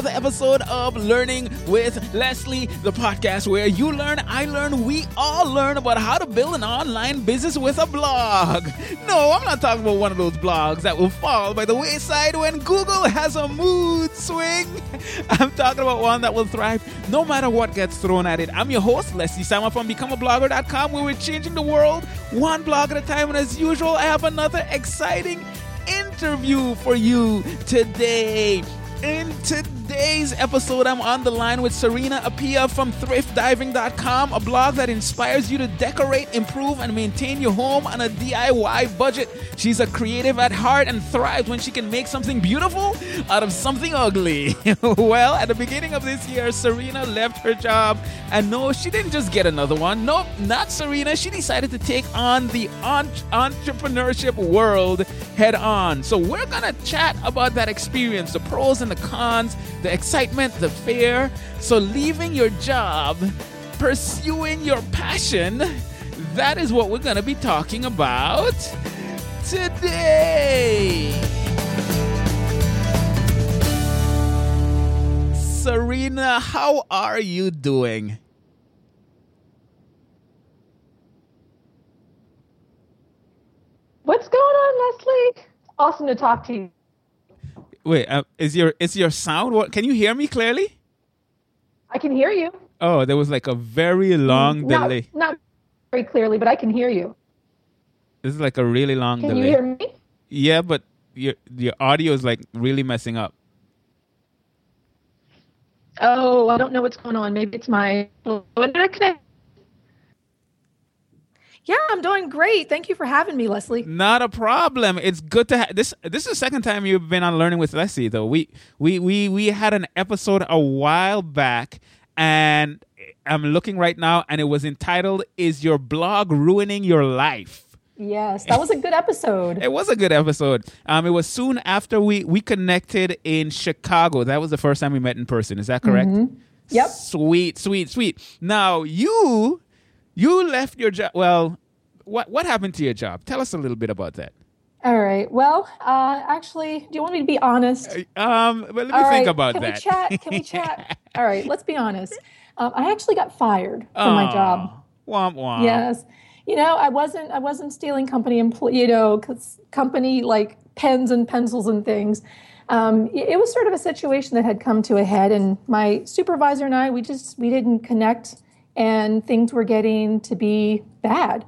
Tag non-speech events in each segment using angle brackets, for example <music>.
Another episode of Learning with Leslie, the podcast where you learn, I learn, we all learn about how to build an online business with a blog. No, I'm not talking about one of those blogs that will fall by the wayside when Google has a mood swing. <laughs> I'm talking about one that will thrive no matter what gets thrown at it. I'm your host, Leslie Samuel from BecomeAblogger.com, where we're changing the world one blog at a time. And as usual, I have another exciting interview for you today. In today's episode, I'm on the line with Serena Appiah from thriftdiving.com, a blog that inspires you to decorate, improve, and maintain your home on a DIY budget. She's a creative at heart and thrives when she can make something beautiful out of something ugly. <laughs> well, at the beginning of this year, Serena left her job, and no, she didn't just get another one. Nope, not Serena. She decided to take on the entrepreneurship world head on. So we're gonna chat about that experience, the pros and the cons, the excitement, the fear. So leaving your job, pursuing your passion, that is what we're gonna be talking about today. Serena, how are you doing? What's going on, Leslie? Awesome to talk to you. Wait, uh, is your is your sound? What can you hear me clearly? I can hear you. Oh, there was like a very long Not, delay. not very clearly, but I can hear you. This is like a really long Can delay. you hear me? Yeah, but your your audio is like really messing up. Oh, I don't know what's going on. Maybe it's my internet connection. Yeah, I'm doing great. Thank you for having me, Leslie. Not a problem. It's good to have this. This is the second time you've been on Learning with Leslie, though. We we we we had an episode a while back, and I'm looking right now, and it was entitled "Is Your Blog Ruining Your Life?" Yes, that was a good episode. <laughs> It was a good episode. Um, it was soon after we we connected in Chicago. That was the first time we met in person. Is that correct? Yep. Sweet, sweet, sweet. Now you you left your job. Well, what what happened to your job? Tell us a little bit about that. All right. Well, uh, actually, do you want me to be honest? Um, but let me All think right, about can that. we chat? Can we chat? <laughs> All right, let's be honest. Um, I actually got fired from my job. Womp womp. Yes. You know, I wasn't I wasn't stealing company empl- you know, 'cause company like pens and pencils and things. Um, it was sort of a situation that had come to a head, and my supervisor and I, we just we didn't connect, and things were getting to be bad.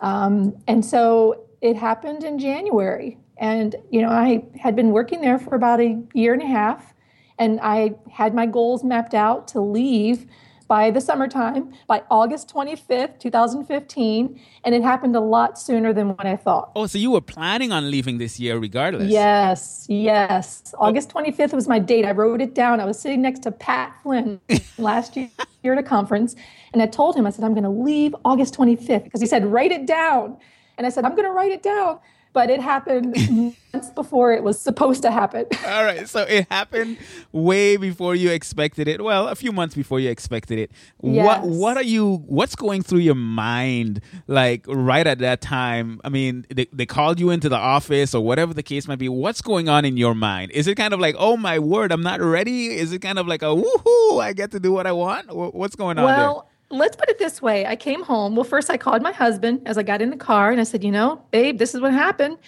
Um, and so it happened in January, and you know, I had been working there for about a year and a half, and I had my goals mapped out to leave by the summertime, by August 25th, 2015, and it happened a lot sooner than what I thought. Oh, so you were planning on leaving this year regardless? Yes, yes. August 25th was my date. I wrote it down. I was sitting next to Pat Flynn <laughs> last year at a conference, and I told him, I said, I'm going to leave August 25th because he said, write it down. And I said, I'm going to write it down. But it happened <laughs> months before it was supposed to happen. <laughs> All right. So it happened way before you expected it. Well, a few months before you expected it. What Yes. What are you? What's going through your mind? Like right at that time. I mean, they, they called you into the office or whatever the case might be. What's going on in your mind? Is it kind of like, oh my word, I'm not ready? Is it kind of like a woohoo, I get to do what I want? What's going on Well, let's put it this way. I came home. Well, first I called my husband as I got in the car and I said, you know, babe, this is what happened.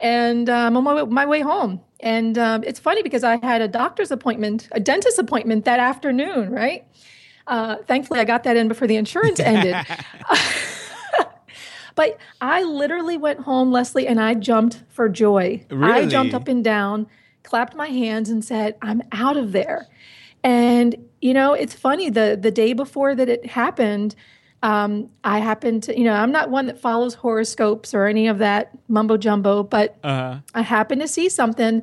And um, I'm on my, my way home. And um, it's funny because I had a doctor's appointment, a dentist appointment that afternoon, right? Uh, thankfully, I got that in before the insurance ended. <laughs> <laughs> but I literally went home, Leslie, and I jumped for joy. Really? I jumped up and down, clapped my hands, and said, I'm out of there. And you know, it's funny. The the day before that it happened, um, I happened to, you know, I'm not one that follows horoscopes or any of that mumbo jumbo, but there? Uh, I happened to see something,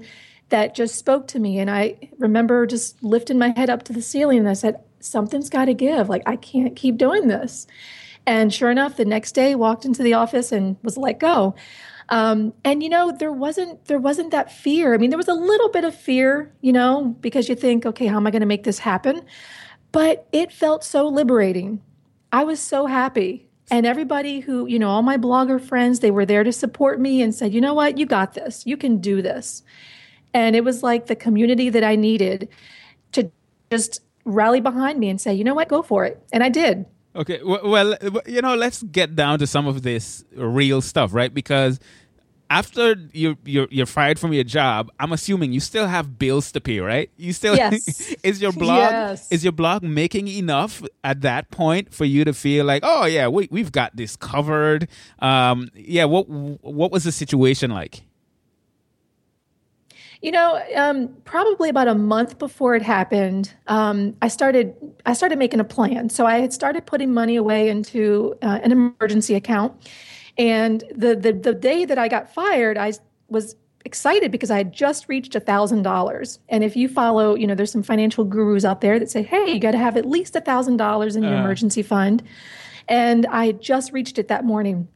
that just spoke to me. And I remember just lifting my head up to the ceiling and I said, Something's got to give. Like, I can't keep doing this. And sure enough, the next day, walked into the office and was let go. Um, and you know, there wasn't there wasn't that fear. I mean, there was a little bit of fear, you know, because you think, okay, how am I going to make this happen? But it felt so liberating. I was so happy. And everybody who, you know, all my blogger friends, they were there to support me and said, you know what, you got this. You can do this. And it was like the community that I needed to just rally behind me and say, you know what, go for it. And I did. Okay, well, you know, let's get down to some of this real stuff, right? Because after you're, you're you're fired from your job, I'm assuming you still have bills to pay, right? You still <laughs> yes. is your blog yes. is your blog making enough at that point for you to feel like, oh yeah, we we've got this covered. Um, yeah, what what was the situation like? You know, um, probably about a month before it happened, um, I started I started making a plan. So I had started putting money away into uh, an emergency account, and the, the the day that I got fired, I was excited because I had just reached a thousand dollars. And if you follow, you know, there's some financial gurus out there that say, hey, you got to have at least a thousand dollars in your uh. emergency fund. And I had just reached it that morning.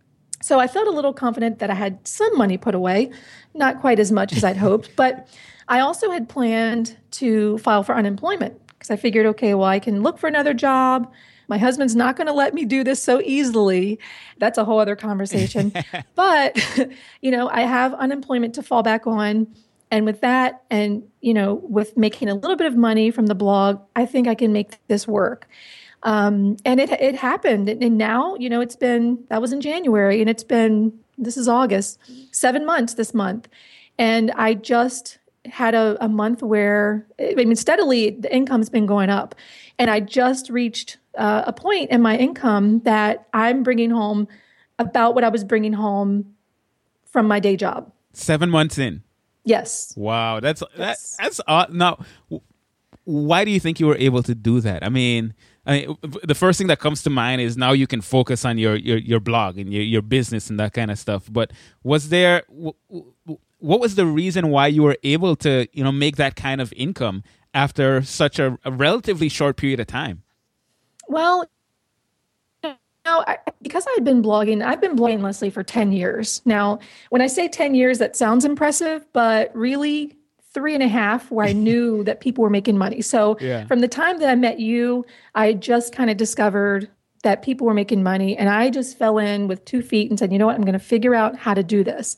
So I felt a little confident that I had some money put away, not quite as much as I'd <laughs> hoped, but I also had planned to file for unemployment because I figured, okay, well, I can look for another job. My husband's not going to let me do this so easily. That's a whole other conversation. <laughs> but, <laughs> you know, I have unemployment to fall back on. And with that, and, you know, with making a little bit of money from the blog, I think I can make this work. Um, and it it happened, and now you know it's been that was in January, and it's been this is August, seven months this month, and I just had a, a month where I mean steadily the income's been going up, and I just reached uh, a point in my income that I'm bringing home about what I was bringing home from my day job. Seven months in. Yes. Wow, that's yes. that, that's uh, now. Why do you think you were able to do that? I mean, I mean, the first thing that comes to mind is now you can focus on your your, your blog and your, your business and that kind of stuff. But was there what was the reason why you were able to you know make that kind of income after such a, a relatively short period of time? Well, I, because I had been blogging, I've been blogging Leslie for 10 years. Now, when I say 10 years, that sounds impressive, but really, three and a half where I knew <laughs> that people were making money. So yeah. from the time that I met you, I just kind of discovered that people were making money. And I just fell in with two feet and said, you know what, I'm going to figure out how to do this.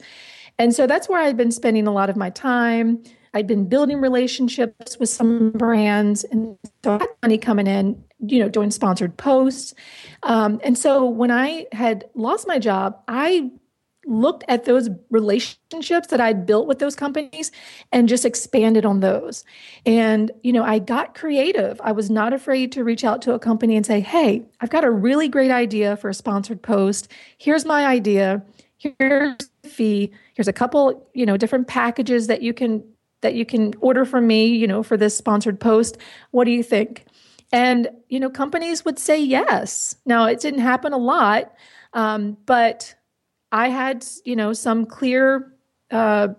And so that's where I've been spending a lot of my time. I'd been building relationships with some brands and so I had money coming in, you know, doing sponsored posts. Um, and so when I had lost my job, I looked at those relationships that I'd built with those companies and just expanded on those. And, you know, I got creative. I was not afraid to reach out to a company and say, hey, I've got a really great idea for a sponsored post. Here's my idea. Here's the fee. Here's a couple, you know, different packages that you can that you can order from me, you know, for this sponsored post. What do you think? And, you know, companies would say yes. Now, it didn't happen a lot, um, but I had, you know, some clear uh,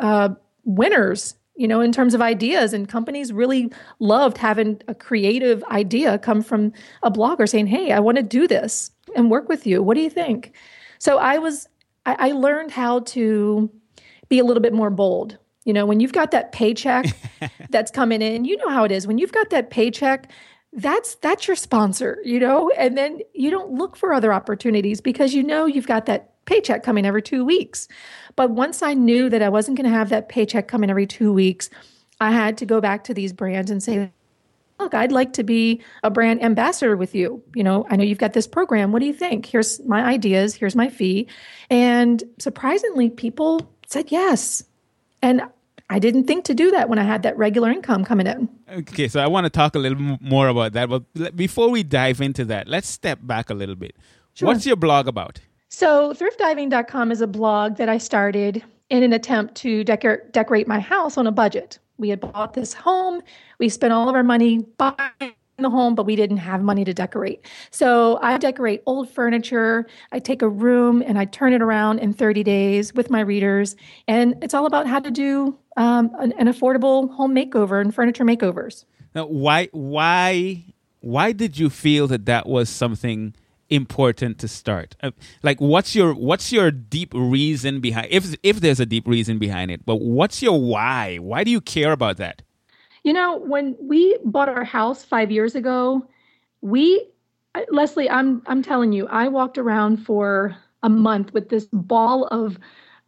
uh, winners, you know, in terms of ideas, and companies really loved having a creative idea come from a blogger saying, "Hey, I want to do this and work with you. What do you think?" So I was, I, I learned how to be a little bit more bold. You know, when you've got that paycheck <laughs> that's coming in, you know how it is. When you've got that paycheck, that's that's your sponsor, you know, and then you don't look for other opportunities because you know you've got that paycheck coming every 2 weeks. But once I knew that I wasn't going to have that paycheck coming every 2 weeks, I had to go back to these brands and say, "Look, I'd like to be a brand ambassador with you. You know, I know you've got this program. What do you think? Here's my ideas, here's my fee." And surprisingly, people said yes. And I didn't think to do that when I had that regular income coming in. Okay, so I want to talk a little more about that. But before we dive into that, let's step back a little bit. Sure. What's your blog about? So, thriftdiving.com is a blog that I started in an attempt to decor- decorate my house on a budget. We had bought this home, we spent all of our money buying the home, but we didn't have money to decorate. So I decorate old furniture. I take a room and I turn it around in 30 days with my readers. And it's all about how to do um, an, an affordable home makeover and furniture makeovers. Now, why why why did you feel that that was something important to start? Uh, like, what's your what's your deep reason behind if if there's a deep reason behind it? But what's your why? Why do you care about that? You know, when we bought our house five years ago, we Leslie, I'm I'm telling you, I walked around for a month with this ball of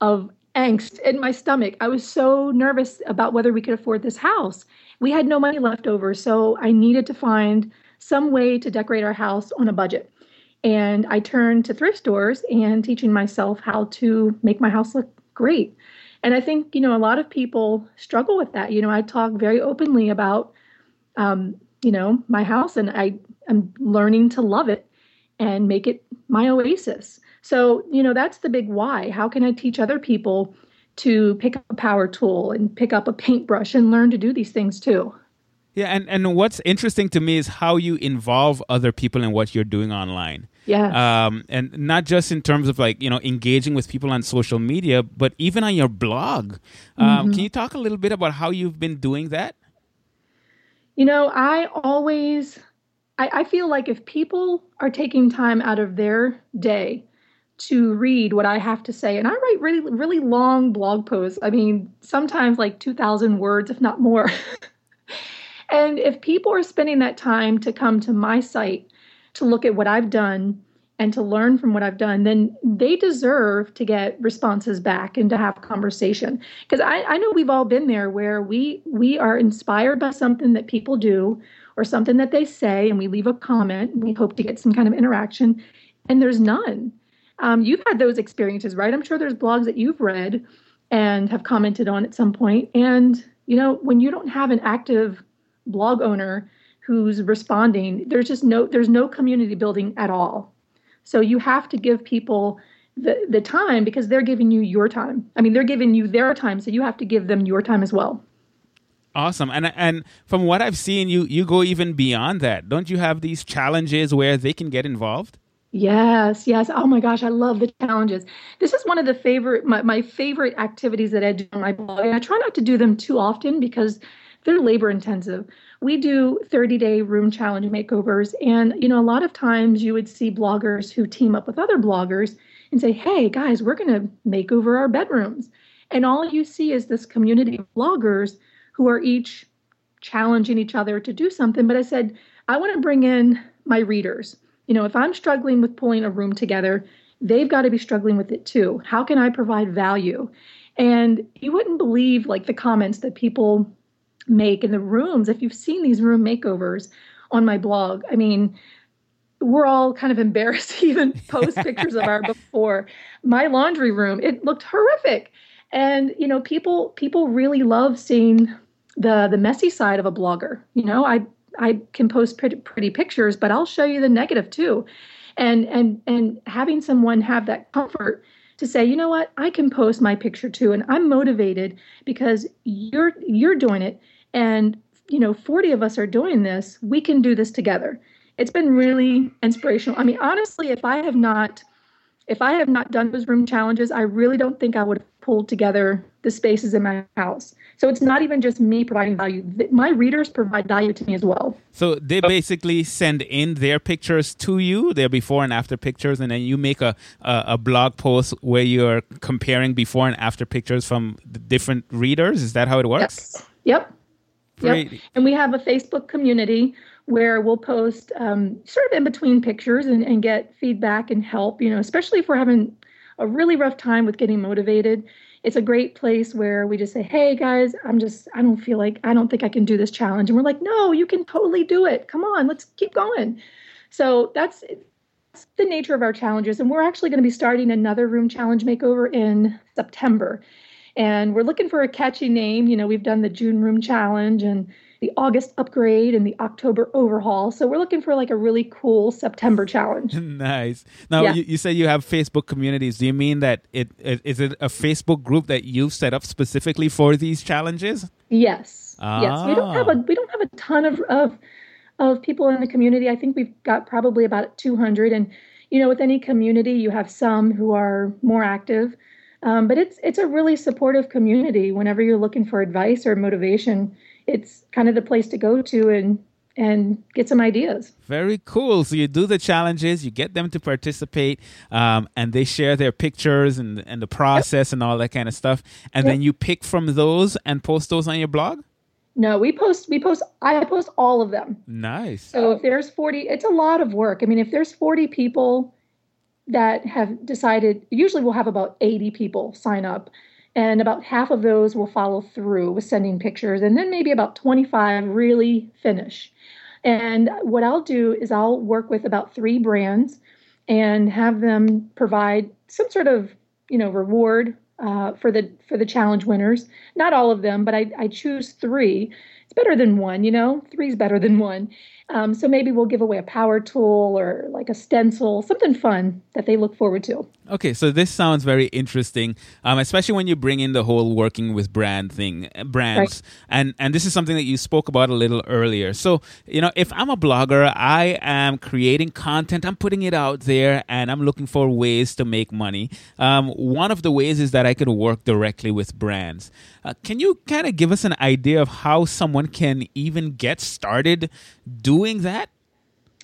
of angst in my stomach. I was so nervous about whether we could afford this house. We had no money left over, so I needed to find some way to decorate our house on a budget. And I turned to thrift stores and teaching myself how to make my house look great. And I think, you know, a lot of people struggle with that. You know, I talk very openly about, um, you know, my house and I am learning to love it and make it my oasis. So, you know, that's the big why. How can I teach other people to pick up a power tool and pick up a paintbrush and learn to do these things too? Yeah, and, and what's interesting to me is how you involve other people in what you're doing online. Yeah. Um, and not just in terms of like, you know, engaging with people on social media, but even on your blog. Um, Mm-hmm. Can you talk a little bit about how you've been doing that? You know, I always, I, I feel like if people are taking time out of their day to read what I have to say, and I write really, really long blog posts. I mean, sometimes like 2,000 words, if not more. <laughs> and if people are spending that time to come to my site to look at what I've done and to learn from what I've done, then they deserve to get responses back and to have conversation. Because I, I know we've all been there where we we are inspired by something that people do or something that they say, and we leave a comment and we hope to get some kind of interaction, and there's none. Um, you've had those experiences, right? I'm sure there's blogs that you've read and have commented on at some point. And, you know, when you don't have an active blog owner who's responding, there's just no there's no community building at all. So you have to give people the, the time because they're giving you your time. I mean, they're giving you their time, so you have to give them your time as well. Awesome. And and from what I've seen, you you go even beyond that. Don't you have these challenges where they can get involved? Yes, yes. Oh my gosh, I love the challenges. This is one of the favorite my, my favorite activities that I do on my blog. And I try not to do them too often because they're labor intensive. We do 30-day room challenge makeovers and you know a lot of times you would see bloggers who team up with other bloggers and say, "Hey guys, we're going to make over our bedrooms." And all you see is this community of bloggers who are each challenging each other to do something, but I said, "I want to bring in my readers." you know, if I'm struggling with pulling a room together, they've got to be struggling with it too. How can I provide value? And you wouldn't believe like the comments that people make in the rooms if you've seen these room makeovers on my blog. I mean, we're all kind of embarrassed <laughs> to even post pictures of our <laughs> before. My laundry room, it looked horrific. And you know, people people really love seeing the the messy side of a blogger. You know, I I can post pretty, pretty pictures, but I'll show you the negative too. And and and having someone have that comfort to say, you know what, I can post my picture too, and I'm motivated because you're you're doing it, and you know, 40 of us are doing this. We can do this together. It's been really inspirational. I mean, honestly, if I have not if I have not done those room challenges, I really don't think I would have pulled together the spaces in my house. So it's not even just me providing value. My readers provide value to me as well. So they oh. basically send in their pictures to you, their before and after pictures, and then you make a, a, a blog post where you're comparing before and after pictures from the different readers. Is that how it works? Yes. Yep. Great. Yep. And we have a Facebook community where we'll post um, sort of in between pictures and, and get feedback and help, you know, especially if we're having a really rough time with getting motivated. It's a great place where we just say, hey guys, I'm just, I don't feel like, I don't think I can do this challenge. And we're like, no, you can totally do it. Come on, let's keep going. So that's, that's the nature of our challenges. And we're actually going to be starting another room challenge makeover in September. And we're looking for a catchy name. You know, we've done the June room challenge and the August upgrade and the October overhaul. So we're looking for like a really cool September challenge. <laughs> nice. Now Yeah. you, you say you have Facebook communities. Do you mean that it, it is it a Facebook group that you've set up specifically for these challenges? Yes. Yes. We don't have Ah. a we don't have a ton of of of people in the community. I think we've got probably about 200. And, you know, with any community, you have some who are more active. Um, but it's it's a really supportive community. Whenever you're looking for advice or motivation, it's kind of the place to go to and and get some ideas. Very cool. So you do the challenges, you get them to participate, um, and they share their pictures and and the process yep. and all that kind of stuff. And yep. then you pick from those and post those on your blog. No, we post we post I post all of them. Nice. So if there's 40, it's a lot of work. I mean, if there's 40 people that have decided, usually we'll have about 80 people sign up and about half of those will follow through with sending pictures and then maybe about 25 really finish. And what i'll do is i'll work with about three brands and have them provide some sort of you know reward uh, for the for the challenge winners. Not all of them but I, I choose three. It's better than one you know? Three is better than one um, so maybe we'll give away a power tool or like a stencil, something fun that they look forward to. Okay, so this sounds very interesting, um, especially when you bring in the whole working with brand thing, uh, brands, right. and and this is something that you spoke about a little earlier. So you know, if I'm a blogger, I am creating content, I'm putting it out there, and I'm looking for ways to make money. Um, one of the ways is that I could work directly with brands. Uh, can you kind of give us an idea of how someone can even get started doing that?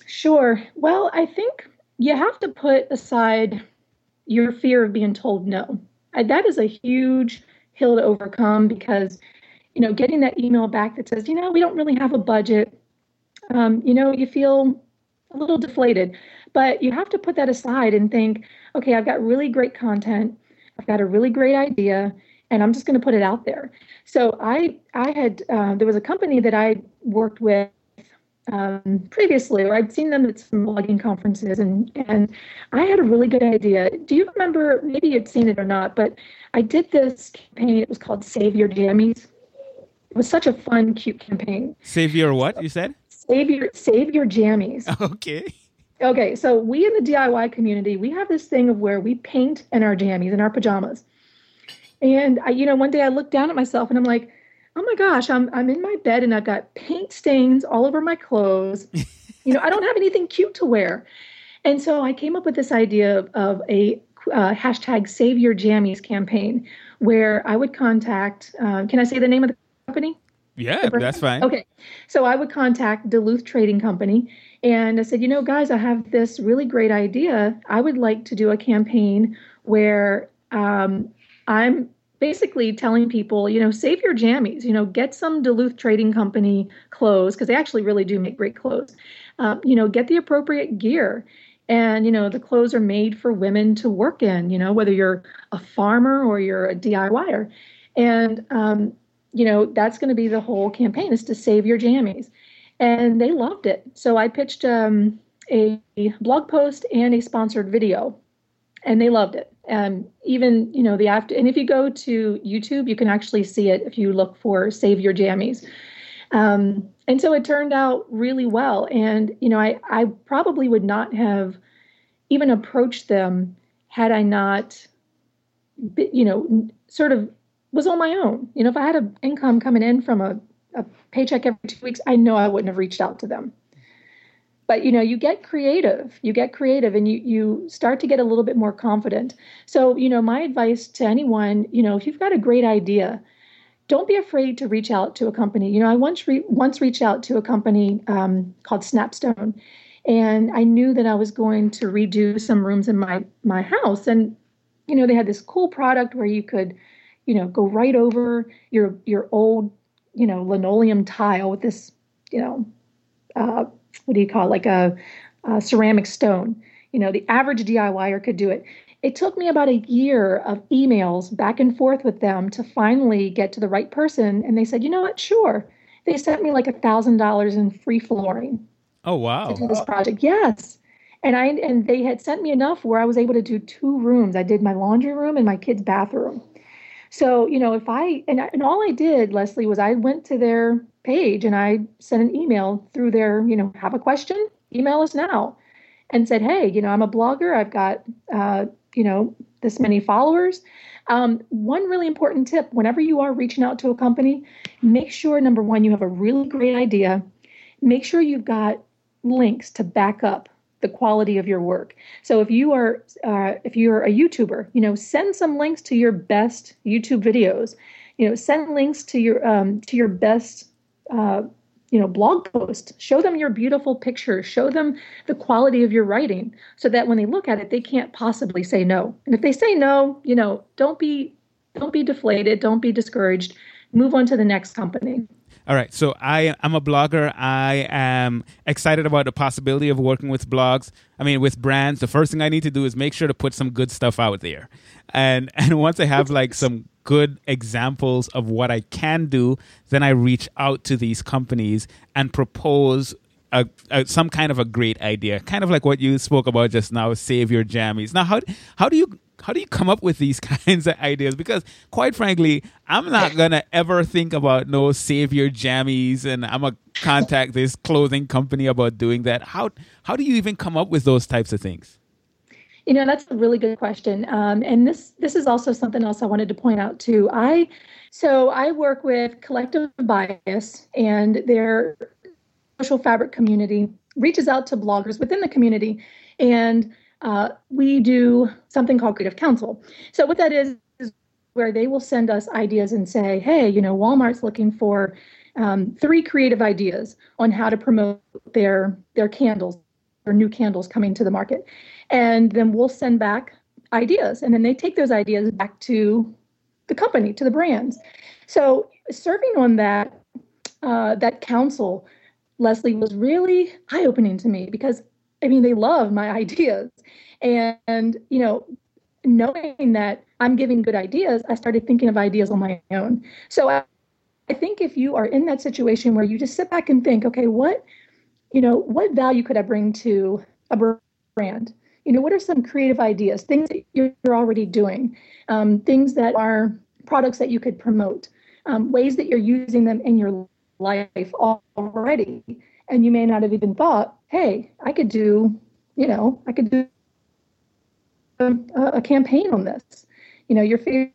Sure. Well, I think you have to put aside your fear of being told no. that is a huge hill to overcome because, you know, getting that email back that says, you know, we don't really have a budget, um, you know, you feel a little deflated. But you have to put that aside and think, okay, I've got really great content. I've got a really great idea and I'm just going to put it out there. So I I had uh, there was a company that I worked with um, previously, or I'd seen them at some blogging conferences, and and I had a really good idea. Do you remember? Maybe you'd seen it or not, but I did this campaign. It was called Save Your Jammies. It was such a fun, cute campaign. Save your what? You said? Save your Save your jammies. <laughs> Okay. Okay, so we in the DIY community, we have this thing of where we paint in our jammies, in our pajamas. And I, you know, one day I looked down at myself and I'm like, oh my gosh, I'm I'm in my bed and I've got paint stains all over my clothes. <laughs> you know, I don't have anything cute to wear. And so I came up with this idea of, of a uh, hashtag Save Your Jammies campaign, where I would contact. Uh, can I say the name of the company? Yeah, that's fine. Okay, so I would contact Duluth Trading Company, and I said, you know, guys, I have this really great idea. I would like to do a campaign where um, I'm basically telling people, you know, save your jammies, you know, get some Duluth Trading Company clothes because they actually really do make great clothes. Um, you know, get the appropriate gear. And, you know, the clothes are made for women to work in, you know, whether you're a farmer or you're a DIYer. And, um, you know, that's going to be the whole campaign is to save your jammies. And they loved it. So I pitched um, a blog post and a sponsored video, and they loved it. Um, even you know the after and if you go to youtube you can actually see it if you look for save your jammies. Um, and so it turned out really well. And you know I, I probably would not have even approached them had i not you know sort of was on my own. You know if i had an income coming in from a, a paycheck every two weeks i know i wouldn't have reached out to them but you know you get creative. You get creative and you you start to get a little bit more confident. So you know my advice to anyone you know if you've got a great idea don't be afraid to reach out to a company. You know i once re- once reached out to a company um, called snapstone and i knew that i was going to redo some rooms in my my house. And you know they had this cool product where you could you know go right over your your old you know linoleum tile with this you know uh, what do you call it, like a, a ceramic stone. You know, the average DIYer could do it. It took me about a year of emails back and forth with them to finally get to the right person. And they said, you know what, sure. They sent me like a thousand dollars in free flooring. Oh wow. To do this project. Yes. And I and they had sent me enough where I was able to do two rooms. I did my laundry room and my kids' bathroom. So, you know, if I and, and all I did, Leslie, was I went to their page and I sent an email through their, you know, have a question, email us now, and said, hey, you know, I'm a blogger. I've got, uh, you know, this many followers. Um, one really important tip whenever you are reaching out to a company, make sure number one, you have a really great idea. make sure you've got links to back up the quality of your work. So if you are uh, if you're a YouTuber, you know, send some links to your best YouTube videos. You know, send links to your um, to your best uh, you know blog post. Show them your beautiful pictures. Show them the quality of your writing, so that when they look at it, they can't possibly say no. And if they say no, you know, don't be don't be deflated. Don't be discouraged. Move on to the next company. All right, so I I'm a blogger. I am excited about the possibility of working with blogs. I mean, with brands. The first thing I need to do is make sure to put some good stuff out there, and <laughs> and once I have like some good examples of what I can do, then I reach out to these companies and propose a, a, some kind of a great idea, kind of like what you spoke about just now, save your jammies. Now, how how do you how do you come up with these <laughs> kinds of ideas? Because quite frankly, I'm not gonna ever think about no save your jammies, and I'm gonna contact this clothing company about doing that. How how do you even come up with those types of things? You know, that's a really good question, um, and this this is also something else I wanted to point out too. I so I work with Collective Bias, and their social fabric community reaches out to bloggers within the community, and uh, we do something called creative council. So what that is is where they will send us ideas and say, hey, you know, Walmart's looking for um, three creative ideas on how to promote their their candles or new candles coming to the market, and then we'll send back ideas, and then they take those ideas back to the company, to the brands. So serving on that uh, that council, Leslie, was really eye opening to me because I mean, they love my <laughs> ideas. And, and, you know, knowing that I'm giving good ideas, I started thinking of ideas on my own. So I, I think if you are in that situation where you just sit back and think, okay, what, you know, what value could I bring to a brand? You know, what are some creative ideas, things that you're, already doing, um, things that are products that you could promote, um, ways that you're using them in your life already and you may not have even thought, hey, I could do, you know, I could do a, a campaign on this. You know, your favorite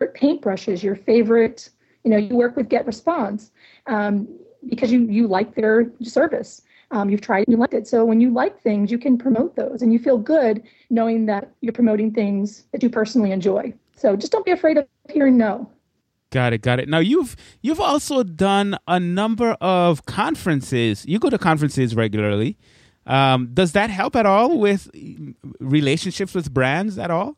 paintbrushes, your favorite, you know, you work with Get Response um, because you you like their service. Um, you've tried, and you liked it. So when you like things, you can promote those, and you feel good knowing that you're promoting things that you personally enjoy. So just don't be afraid of hearing no. Got it, got it. Now you've you've also done a number of conferences. You go to conferences regularly. Um, does that help at all with relationships with brands at all?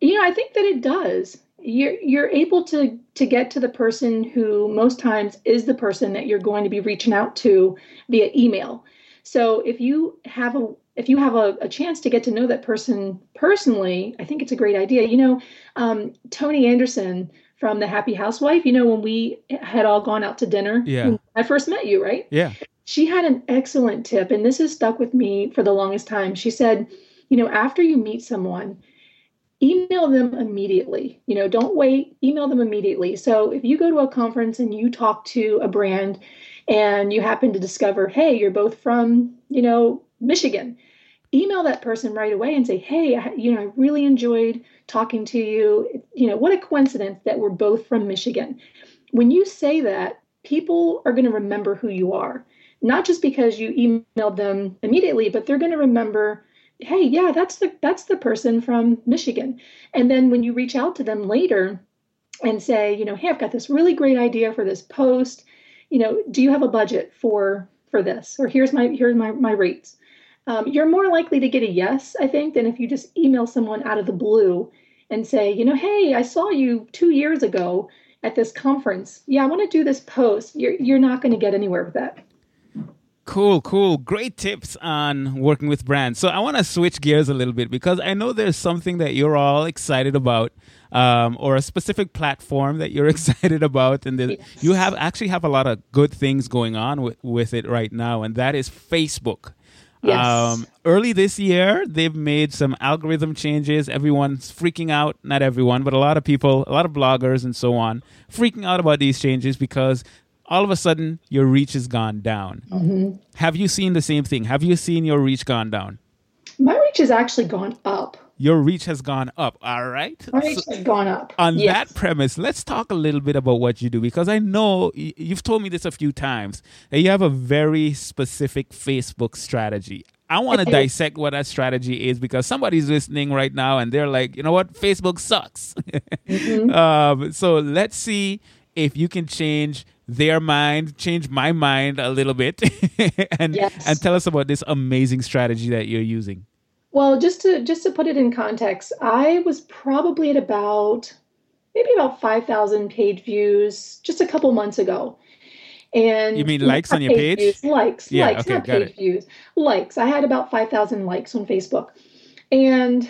You know, I think that it does. You're you're able to to get to the person who most times is the person that you're going to be reaching out to via email. So if you have a if you have a, a chance to get to know that person personally, I think it's a great idea. You know, um, Toni Anderson from the Happy Housewife. You know, when we had all gone out to dinner, yeah. I first met you, right? Yeah. She had an excellent tip, and this has stuck with me for the longest time. She said, you know, after you meet someone, email them immediately. You know, don't wait, email them immediately. So if you go to a conference and you talk to a brand and you happen to discover, hey, you're both from, you know, Michigan, email that person right away and say, hey, you know, I really enjoyed talking to you. You know, what a coincidence that we're both from Michigan. When you say that, people are going to remember who you are, not just because you emailed them immediately, but they're going to remember, hey, yeah, that's the that's the person from Michigan. And then when you reach out to them later and say, you know, hey, I've got this really great idea for this post. You know, do you have a budget for for this? Or here's my here's my my rates um, you're more likely to get a yes, I think, than if you just email someone out of the blue and say, you know, hey, I saw you two years ago at this conference. Yeah, I want to do this post. You're you're not going to get anywhere with that. Cool, cool. Great tips on working with brands. So I want to switch gears a little bit because I know there's something that you're all excited about, um, or a specific platform that you're <laughs> excited about, and yes. you have actually have a lot of good things going on with, with it right now, and that is Facebook. Yes. Um, early this year, they've made some algorithm changes. Everyone's freaking out. Not everyone, but a lot of people, a lot of bloggers and so on, freaking out about these changes because all of a sudden your reach has gone down. Mm-hmm. Have you seen the same thing? Have you seen your reach gone down? My reach has actually gone up. your reach has gone up. All right. My reach So- has gone up. on Yes. that premise, let's talk a little bit about what you do because I know you've told me this a few times that you have a very specific Facebook strategy. I want to dissect what that strategy is because somebody's listening right now and they're like, you know what, Facebook sucks. <laughs> Mm-hmm. um, so let's see if you can change their mind, change my mind a little bit, <laughs> and Yes. and tell us about this amazing strategy that you're using. Well, just to just to put it in context, I was probably at about maybe about 5,000 page views just a couple months ago. And You mean likes on your page? views, likes, Yeah, likes, okay, not page it. views. Likes. I had about 5,000 likes on Facebook. And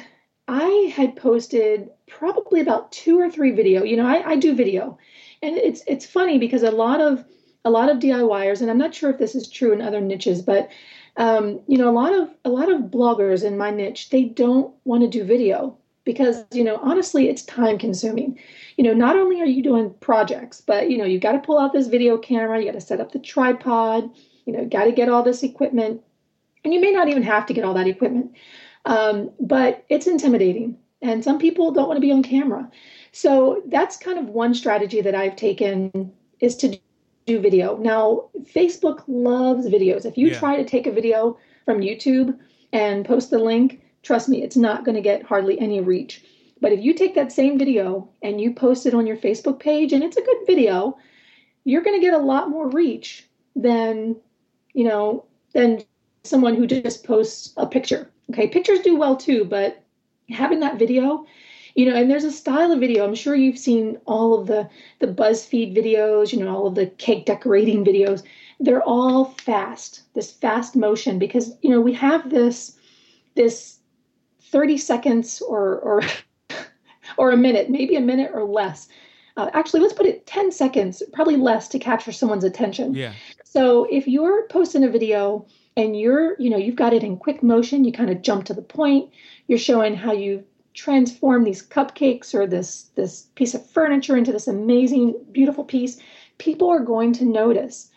I had posted probably about two or three video. You know, I, I do video. And it's it's funny because a lot of a lot of DIYers, and I'm not sure if this is true in other niches, but um, you know, a lot of a lot of bloggers in my niche, they don't want to do video because you know, honestly, it's time consuming. You know, not only are you doing projects, but you know, you got to pull out this video camera, you got to set up the tripod, you know, got to get all this equipment, and you may not even have to get all that equipment, um, but it's intimidating, and some people don't want to be on camera. So that's kind of one strategy that I've taken is to do video. Now, Facebook loves videos. If you Yeah. try to take a video from YouTube and post the link, trust me, it's not going to get hardly any reach. But if you take that same video and you post it on your Facebook page and it's a good video, you're going to get a lot more reach than, you know, than someone who just posts a picture. Okay, pictures do well too, but having that video, you know, and there's a style of video. I'm sure you've seen all of the the BuzzFeed videos, you know, all of the cake decorating videos. They're all fast, this fast motion because, you know, we have this this 30 seconds or or <laughs> or a minute, maybe a minute or less. Uh, actually, let's put it 10 seconds, probably less to capture someone's attention. Yeah. So if you're posting a video and you're, you know, you've got it in quick motion, you kind of jump to the point, you're showing how you transform these cupcakes or this this piece of furniture into this amazing, beautiful piece, people are going to notice.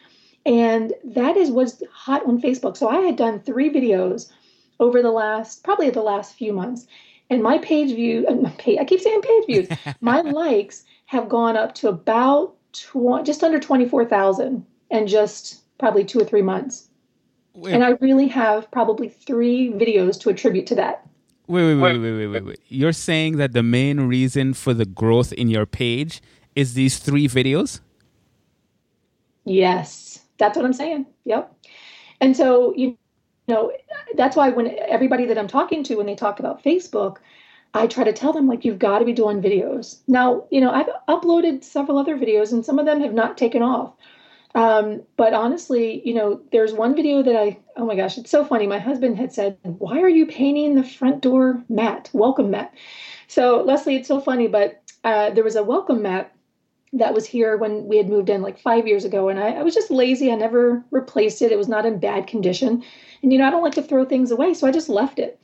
And that is what's hot on Facebook. So I had done three videos over the last, probably the last few months. And my page view, <laughs> I keep saying page views, <laughs> my likes have gone up to about tw- just under 24,000 in just probably two or three months. Wait, And I really have probably three videos to attribute to that. Wait, wait, wait, wait, wait, wait, wait. You're saying that the main reason for the growth in your page is these three videos? Yes, that's what I'm saying. Yep. And so, you know, that's why when everybody that I'm talking to, when they talk about Facebook, I try to tell them, like, you've got to be doing videos. Now, you know, I've uploaded several other videos and some of them have not taken off. Um, but honestly, you know, there's one video that I, oh my gosh, it's so funny. My husband had said, Why are you painting the front door mat? Welcome mat. So, Leslie, it's so funny, but uh, there was a welcome mat that was here when we had moved in like five years ago. And I, I was just lazy. I never replaced it. It was not in bad condition. And, you know, I don't like to throw things away. So I just left it.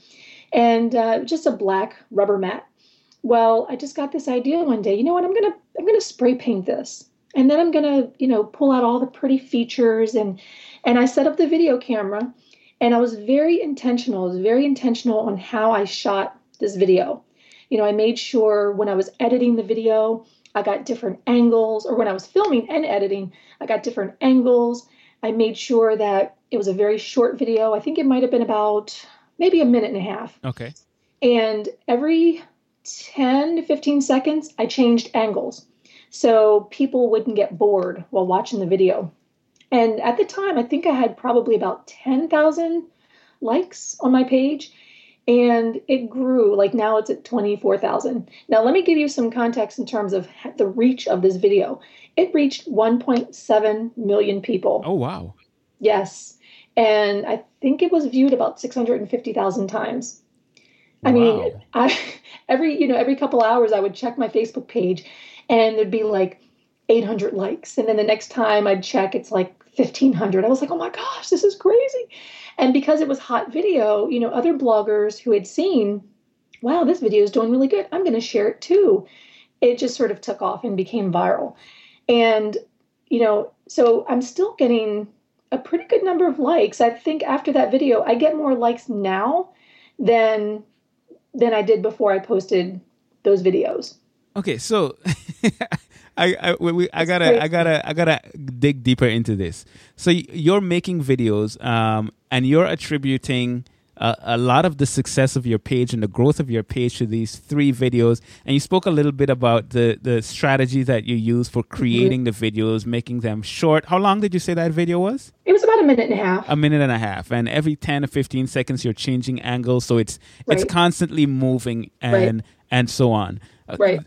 And uh, just a black rubber mat. Well, I just got this idea one day. You know what? I'm gonna I'm gonna spray paint this, and then I'm gonna you know pull out all the pretty features and and I set up the video camera, and I was very intentional. I was very intentional on how I shot this video. You know, I made sure when I was editing the video, I got different angles, or when I was filming and editing, I got different angles. I made sure that it was a very short video. I think it might have been about maybe a minute and a half. Okay. And every 10 to 15 seconds, I changed angles so people wouldn't get bored while watching the video. And at the time, I think I had probably about 10,000 likes on my page. And it grew, like now it's at 24,000. Now, let me give you some context in terms of the reach of this video. It reached 1.7 million people. Oh, wow. Yes. And I think it was viewed about 650,000 times. I mean, I <laughs> every, you know, every couple hours I would check my Facebook page and there'd be like 800 likes. And then the next time I'd check it's like 1500. I was like, "Oh my gosh, this is crazy." And because it was hot video, you know, other bloggers who had seen, "Wow, this video is doing really good. I'm going to share it too." It just sort of took off and became viral. And you know, so I'm still getting a pretty good number of likes. I think after that video, I get more likes now than than I did before I posted those videos. Okay, so <laughs> <laughs> I I, we, I gotta great. I gotta I gotta dig deeper into this. So you're making videos, um, and you're attributing a, a lot of the success of your page and the growth of your page to these three videos. And you spoke a little bit about the the strategy that you use for creating the videos, making them short. How long did you say that video was? It was about a minute and a half. a minute and a half and every 10 or 15 seconds you're changing angles so it's it's constantly moving and and so on Uh, right.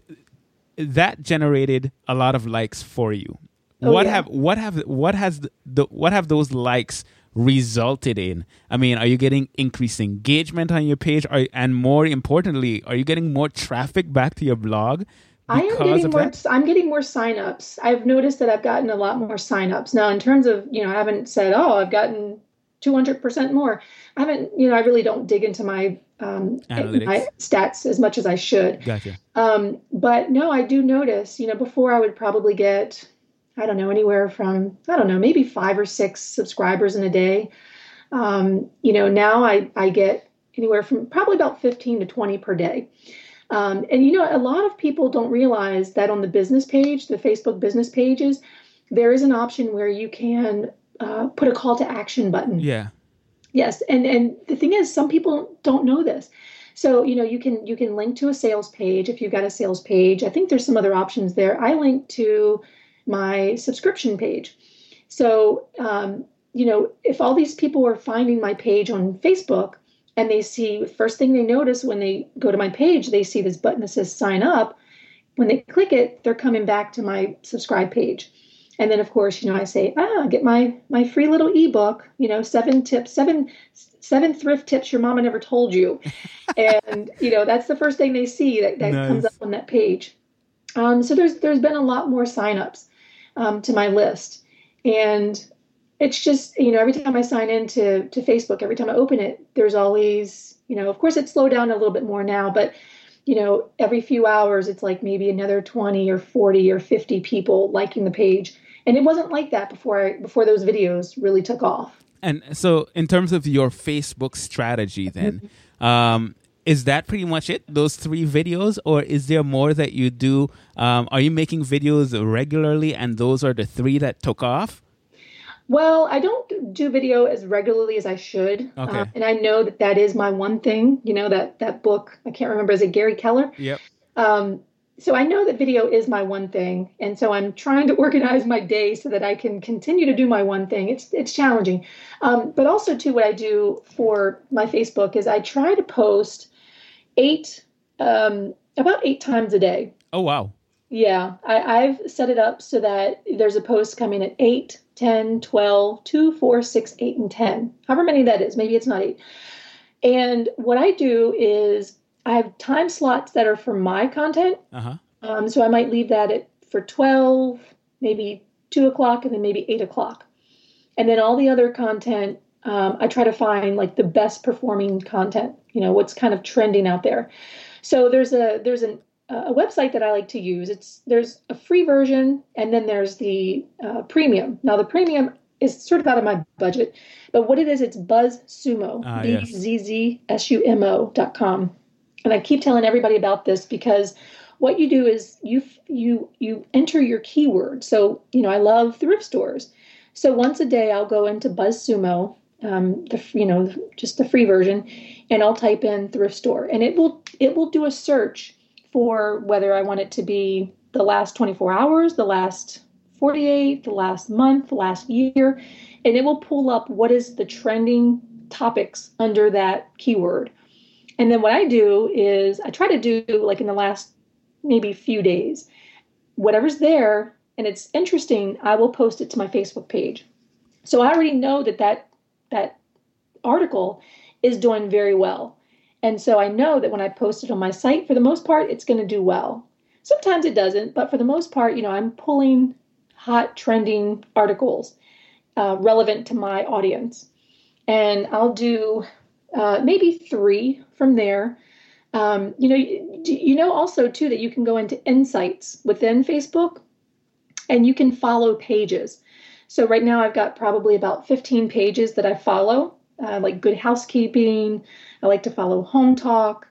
That generated a lot of likes for you Oh, what yeah. have what have what has the, the what have those likes resulted in i mean are you getting increased engagement on your page are, and more importantly are you getting more traffic back to your blog I am getting more. that I'm getting more signups. I've noticed that I've gotten a lot more signups now. In terms of, you know, I haven't said, oh, I've gotten 200 percent more. I haven't, you know, I really don't dig into my um, my stats as much as I should. gotcha Um, but no, I do notice. You know, before I would probably get, I don't know, anywhere from I don't know, maybe five or six subscribers in a day. Um, you know, now I I get anywhere from probably about 15 to 20 per day. Um, and you know, a lot of people don't realize that on the business page, the Facebook business pages, there is an option where you can uh, put a call to action button. yeah Yes, and and the thing is, some people don't know this. So you know, you can you can link to a sales page if you've got a sales page. I think there's some other options there. I link to my subscription page. So um, you know, if all these people are finding my page on Facebook and they see first thing they notice when they go to my page, they see this button that says sign up. When they click it, they're coming back to my subscribe page. And then of course, you know, I say, ah, get my my free little ebook, you know, seven tips, seven seven thrift tips your mama never told you. <laughs> and you know, that's the first thing they see that, that comes up on that page. Um, so there's there's been a lot more signups um, to my list. And it's just, you know, every time I sign into to Facebook, every time I open it, there's always, you know, of course it's slowed down a little bit more now, but you know, every few hours it's like maybe another 20 or 40 or 50 people liking the page. And it wasn't like that before I, before those videos really took off. And so, in terms of your Facebook strategy, then, um, is that pretty much it? Those three videos, or is there more that you do? Um, are you making videos regularly, and those are the three that took off? Well, I don't do video as regularly as I should, Okay. Uh, and I know that that is my one thing. You know that that book I can't remember is it Gary Keller? Yep. Um, so I know that video is my one thing, and so I'm trying to <laughs> organize my day so that I can continue to do my one thing. It's it's challenging, um, but also too what I do for my Facebook is I try to post eight um, about eight times a day. Oh wow. Yeah, I, I've set it up so that there's a post coming at 8, 10, 12, 2, 4, 6, 8, and 10. However many that is. Maybe it's not 8. And what I do is I have time slots that are for my content. Uh huh. Um, so I might leave that at for 12, maybe 2 o'clock, and then maybe 8 o'clock. And then all the other content, um, I try to find like the best performing content, you know, what's kind of trending out there. So there's a there's an, a website that I like to use. It's there's a free version and then there's the uh, premium. Now the premium is sort of out of my budget, but what it is, it's BuzzSumo, Ah, b yes. z z s u m o dot com. And I keep telling everybody about this because what you do is you you you enter your keyword. So you know I love thrift stores. So once a day I'll go into BuzzSumo, um, the you know just the free version, and I'll type in thrift store, and it will it will do a search for whether I want it to be the last 24 hours, the last 48, the last month, the last year, and it will pull up what is the trending topics under that keyword. And then what I do is I try to do like in the last maybe few days, whatever's there and it's interesting, I will post it to my Facebook page. So I already know that that that article is doing very well. And so I know that when I post it on my site, for the most part, it's going to do well. Sometimes it doesn't, but for the most part, you know, I'm pulling hot trending articles uh, relevant to my audience. And I'll do uh, maybe three from there. Um, you know, you, you know also too that you can go into insights within Facebook and you can follow pages. So right now I've got probably about 15 pages that I follow, uh, like Good Housekeeping. I like to follow Home Talk.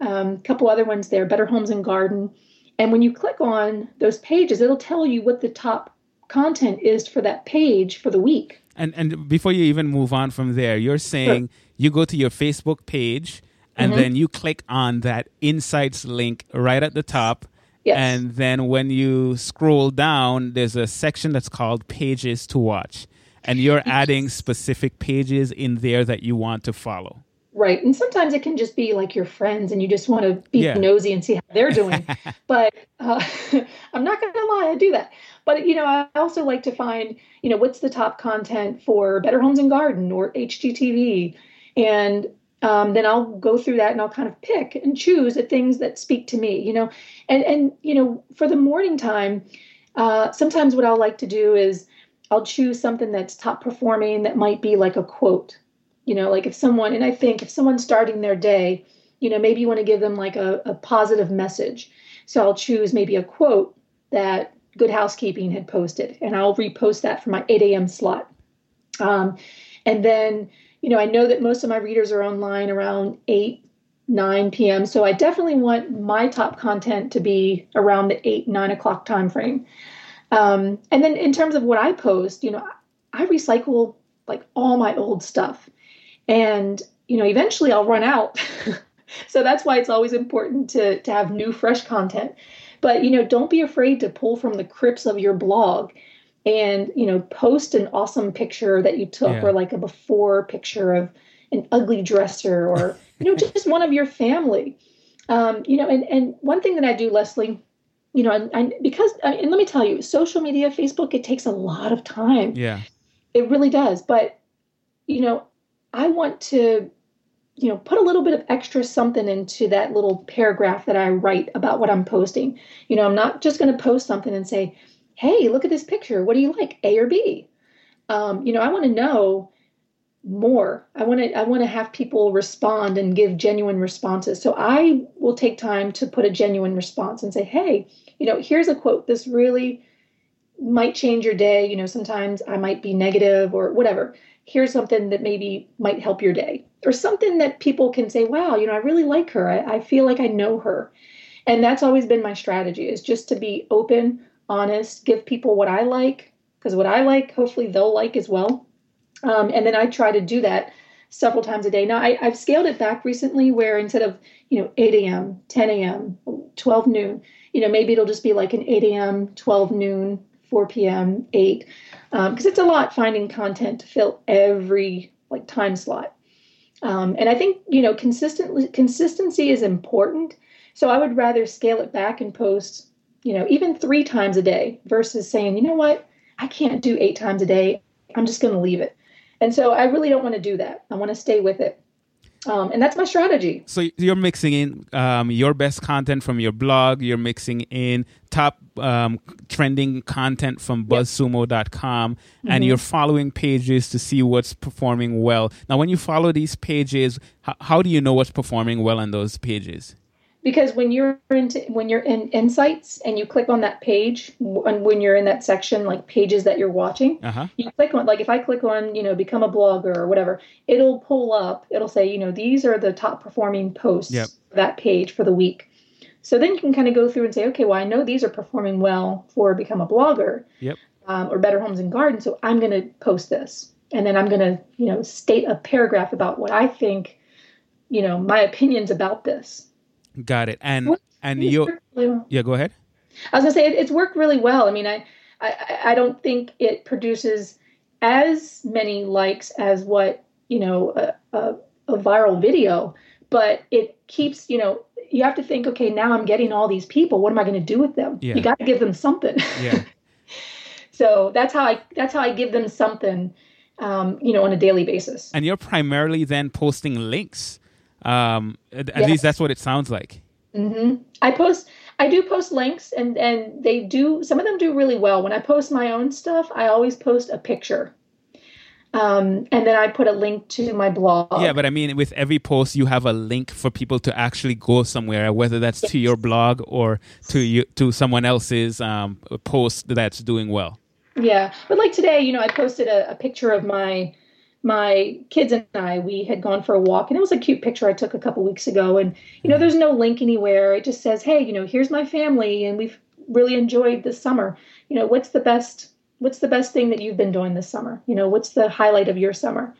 um, a couple other ones there, Better Homes and Garden. And when you click on those pages, it'll tell you what the top content is for that page for the week. And and before you even move on from there, you're saying you go to your Facebook page and Mm-hmm. then you click on that insights link right at the top. Yes. And then when you scroll down, there's a section that's called pages to watch. And you're <laughs> adding specific pages in there that you want to follow. Right. And sometimes it can just be like your friends and you just want to be Yeah. nosy and see how they're doing. <laughs> but uh, <laughs> I'm not going to lie, I do that. But, you know, I also like to find, you know, what's the top content for Better Homes and Garden or HGTV. And um, then I'll go through that and I'll kind of pick and choose the things that speak to me, you know. And, and you know, for the morning time, uh, sometimes what I'll like to do is I'll choose something that's top performing that might be like a quote you know? Like if someone and i think if someone's starting their day you know maybe you want to give them like a, a positive message. So i'll choose maybe a quote that good housekeeping had posted and i'll repost that for my 8 a.m slot. Um, and then you know i know that most of my readers are online around 8 9 p.m so i definitely want my top content to be around the 8 9 o'clock time frame um, and then in terms of what i post you know i recycle like all my old stuff. And you know eventually i'll run out. <laughs> So that's why it's always important to to have new fresh content. But you know don't be afraid to pull from the crypts of your blog and you know post an awesome picture that you took Yeah. or like a before picture of an ugly dresser or <laughs> you know just one of your family um, you know and and one thing that i do leslie you know and, and because and let me tell you social media facebook it takes a lot of time Yeah. it really does. But, you know, I want to, you know, put a little bit of extra something into that little paragraph that I write about what I'm posting. You know, I'm not just going to post something and say, hey, look at this picture. What do you like, A or B? Um, you know, I want to know more. I want to I want to have people respond and give genuine responses. So I will take time to put a genuine response and say, "Hey, you know, here's a quote. This really might change your day. You know, sometimes I might be negative or whatever. Here's something that maybe might help your day, or something that people can say, wow, you know, I really like her. I, I feel like I know her. And that's always been my strategy is just to be open, honest, give people what I like, because what I like, hopefully they'll like as well. Um, and then I try to do that several times a day. Now I, I've scaled it back recently where instead of, you know, 8 a.m., 10 a.m., 12 noon, you know, maybe it'll just be like an 8 a.m., 12 noon, 4 p.m., 8, because it's a lot finding content to fill every like time slot. Um, and I think you know consistently consistency is important. So I would rather scale it back and post, you know, even three times a day versus saying, you know what, I can't do eight times a day. I'm just going to leave it. And so I really don't want to do that. I want to stay with it. Um, and that's my strategy. So you're mixing in um, your best content from your blog. You're mixing in top um, trending content from BuzzSumo.com, and you're following pages to see what's performing well. Now, when you follow these pages, how, how do you know what's performing well on those pages? Because when you're into when you're in insights and you click on that page and when you're in that section like pages that you're watching Uh huh. you click on like if i click on you know become a blogger or whatever it'll pull up it'll say you know these are the top performing posts Yep. for that page for the week so then you can kind of go through and say okay well i know these are performing well for become a blogger Yep. um, or better homes and gardens so i'm going to post this and then i'm going to you know state a paragraph about what i think you know my opinions about this Got it. And and you really well. yeah, go ahead. I was gonna say it, it's worked really well. I mean, I, I I don't think it produces as many likes as what you know a, a, a viral video, but it keeps you know you have to think okay now I'm getting all these people. What am I going to do with them? Yeah. You got to give them something. Yeah. <laughs> so that's how I that's how I give them something, um, you know, on a daily basis. and you're primarily then posting links. Um, at, at Yes. least that's what it sounds like. Mm-hmm. I post I do post links and and they do some of them do really well. When I post my own stuff, I always post a picture. Um, and then I put a link to my blog. Yeah, but I mean, with every post, you have a link for people to actually go somewhere, whether that's to your blog or to you to someone else's um, post that's doing well. Yeah, but like today, you know, I posted a, a picture of my my kids and I, we had gone for a walk, and it was a cute picture I took a couple weeks ago. And you know, there's no link anywhere. It just says, "Hey, you know, here's my family, and we've really enjoyed this summer. You know, what's the best what's the best thing that you've been doing this summer? You know, what's the highlight of your summer?"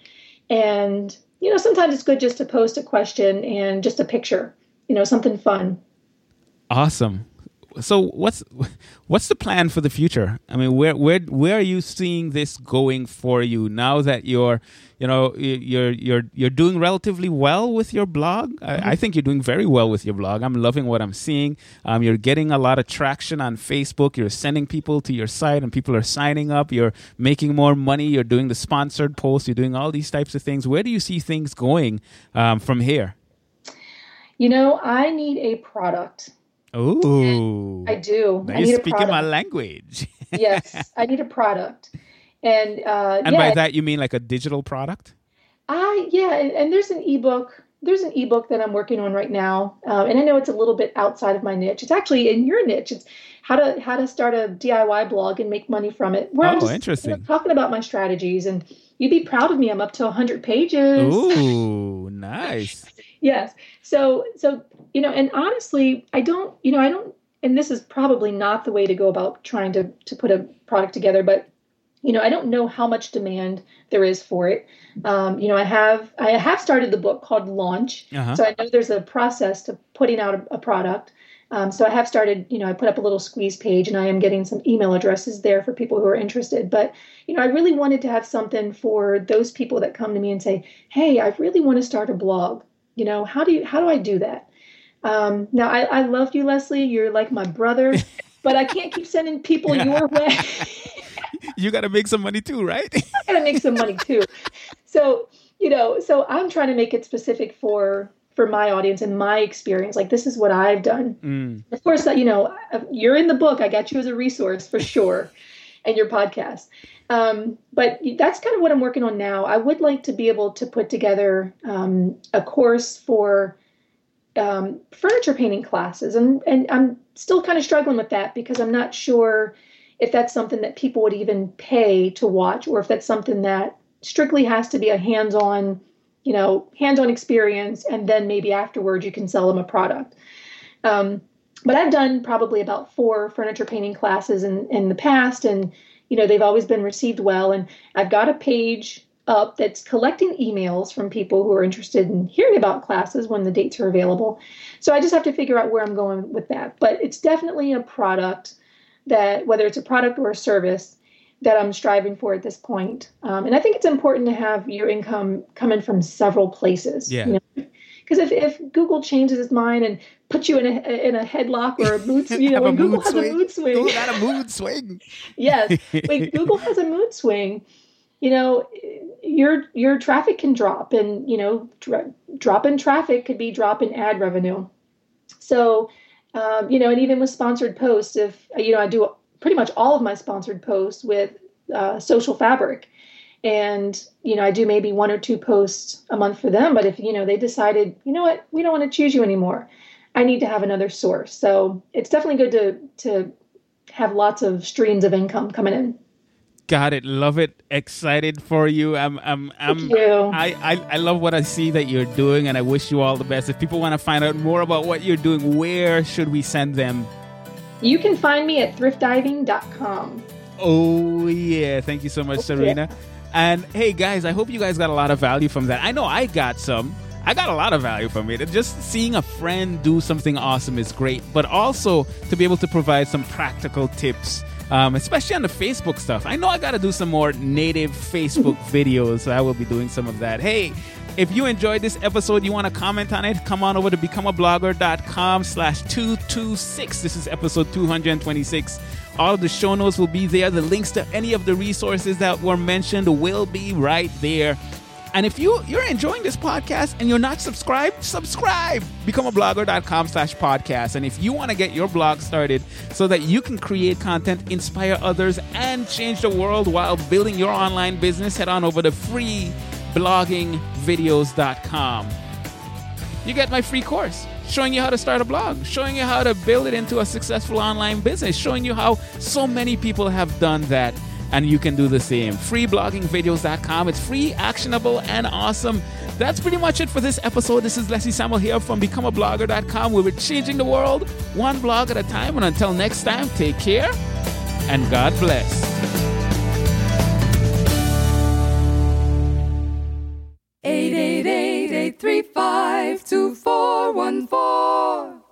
And you know, sometimes it's good just to post a question and just a picture. You know, something fun. Awesome so what's what's the plan for the future? I mean, where where where are you seeing this going for you now that you're you know you're you're you're doing relatively well with your blog? Mm-hmm. I, I, think you're doing very well with your blog. I'm loving what I'm seeing. Um, you're getting a lot of traction on Facebook. You're sending people to your site, and people are signing up. You're making more money. You're doing the sponsored posts. You're doing all these types of things. Where do you see things going um, from here? You know, I need a product Oh, I do. Now I you're speaking my language. <laughs> yes, I need a product, and uh, and yeah, by that you mean like a digital product? I yeah, and, and there's an ebook. There's an ebook that I'm working on right now, um, and I know it's a little bit outside of my niche. It's actually in your niche. It's how to how to start a DIY blog and make money from it. Where oh, I'm just, interesting. You know, talking about my strategies, and you'd be proud of me. I'm up to 100 pages. Ooh, nice. <laughs> yes. So so you know, and honestly, I don't, you know, I don't, and this is probably not the way to go about trying to to put a product together, but you know, I don't know how much demand there is for it. Um, you know, I have I have started the book called Launch, uh-huh. so I know there's a process to putting out a, a product. Um, so I have started, you know, I put up a little squeeze page, and I am getting some email addresses there for people who are interested. But you know, I really wanted to have something for those people that come to me and say, "Hey, I really want to start a blog. You know, how do you how do I do that?" Um, now, I, I love you, Leslie. You're like my brother, <laughs> but I can't keep sending people your <laughs> way. you got to make some money too, right? <laughs> I got to make some money too. So, you know, so I'm trying to make it specific for for my audience and my experience. Like this is what I've done. Mm. Of course, you know, you're in the book. I got you as a resource for sure, and your podcast. Um, but that's kind of what I'm working on now. I would like to be able to put together um, a course for um, furniture painting classes, and and I'm still kind of struggling with that because I'm not sure if that's something that people would even pay to watch, or if that's something that strictly has to be a hands-on, you know, hands-on experience, and then maybe afterwards you can sell them a product. Um, but I've done probably about four furniture painting classes in in the past, and you know they've always been received well. And I've got a page up that's collecting emails from people who are interested in hearing about classes when the dates are available. So I just have to figure out where I'm going with that. But it's definitely a product that, whether it's a product or a service, that I'm striving for at this point. Um, and I think it's important to have your income coming from several places. Yeah. You know? Because if, if Google changes its mind and puts you in a in a headlock or a mood, you know, when Google has swing. a mood swing, Google got a mood swing. yes, when Google has a mood swing, you know, your your traffic can drop, and you know, dr- drop in traffic could be drop in ad revenue. So, um, you know, and even with sponsored posts, if you know, I do pretty much all of my sponsored posts with uh, Social Fabric, and you know, I do maybe one or two posts a month for them. But if you know they decided, you know what, we don't want to choose you anymore, I need to have another source. So it's definitely good to to have lots of streams of income coming in. Got it. Love it. Excited for you. I'm I'm I'm Thank you. I, I, I love what I see that you're doing and I wish you all the best. If people want to find out more about what you're doing, where should we send them? You can find me at thriftdiving.com. Oh yeah. Thank you so much, Serena. And hey guys, I hope you guys got a lot of value from that. I know I got some. I got a lot of value from it. Just seeing a friend do something awesome is great, but also to be able to provide some practical tips um, especially on the Facebook stuff. I know I got to do some more native Facebook <laughs> videos, so I will be doing some of that. Hey, if you enjoyed this episode, you want to comment on it, come on over to becomeablogger.com slash 226. This is episode 226. All of the show notes will be there. The links to any of the resources that were mentioned will be right there. And if you, you're enjoying this podcast and you're not subscribed, subscribe. Become a Becomeablogger.com slash podcast. And if you want to get your blog started so that you can create content, inspire others, and change the world while building your online business, head on over to freebloggingvideos.com. You get my free course showing you how to start a blog, showing you how to build it into a successful online business, showing you how so many people have done that and you can do the same. Freebloggingvideos.com. It's free, actionable, and awesome. That's pretty much it for this episode. This is Leslie Samuel here from becomeablogger.com. Where we're changing the world one blog at a time. And until next time, take care and God bless. 835 2414.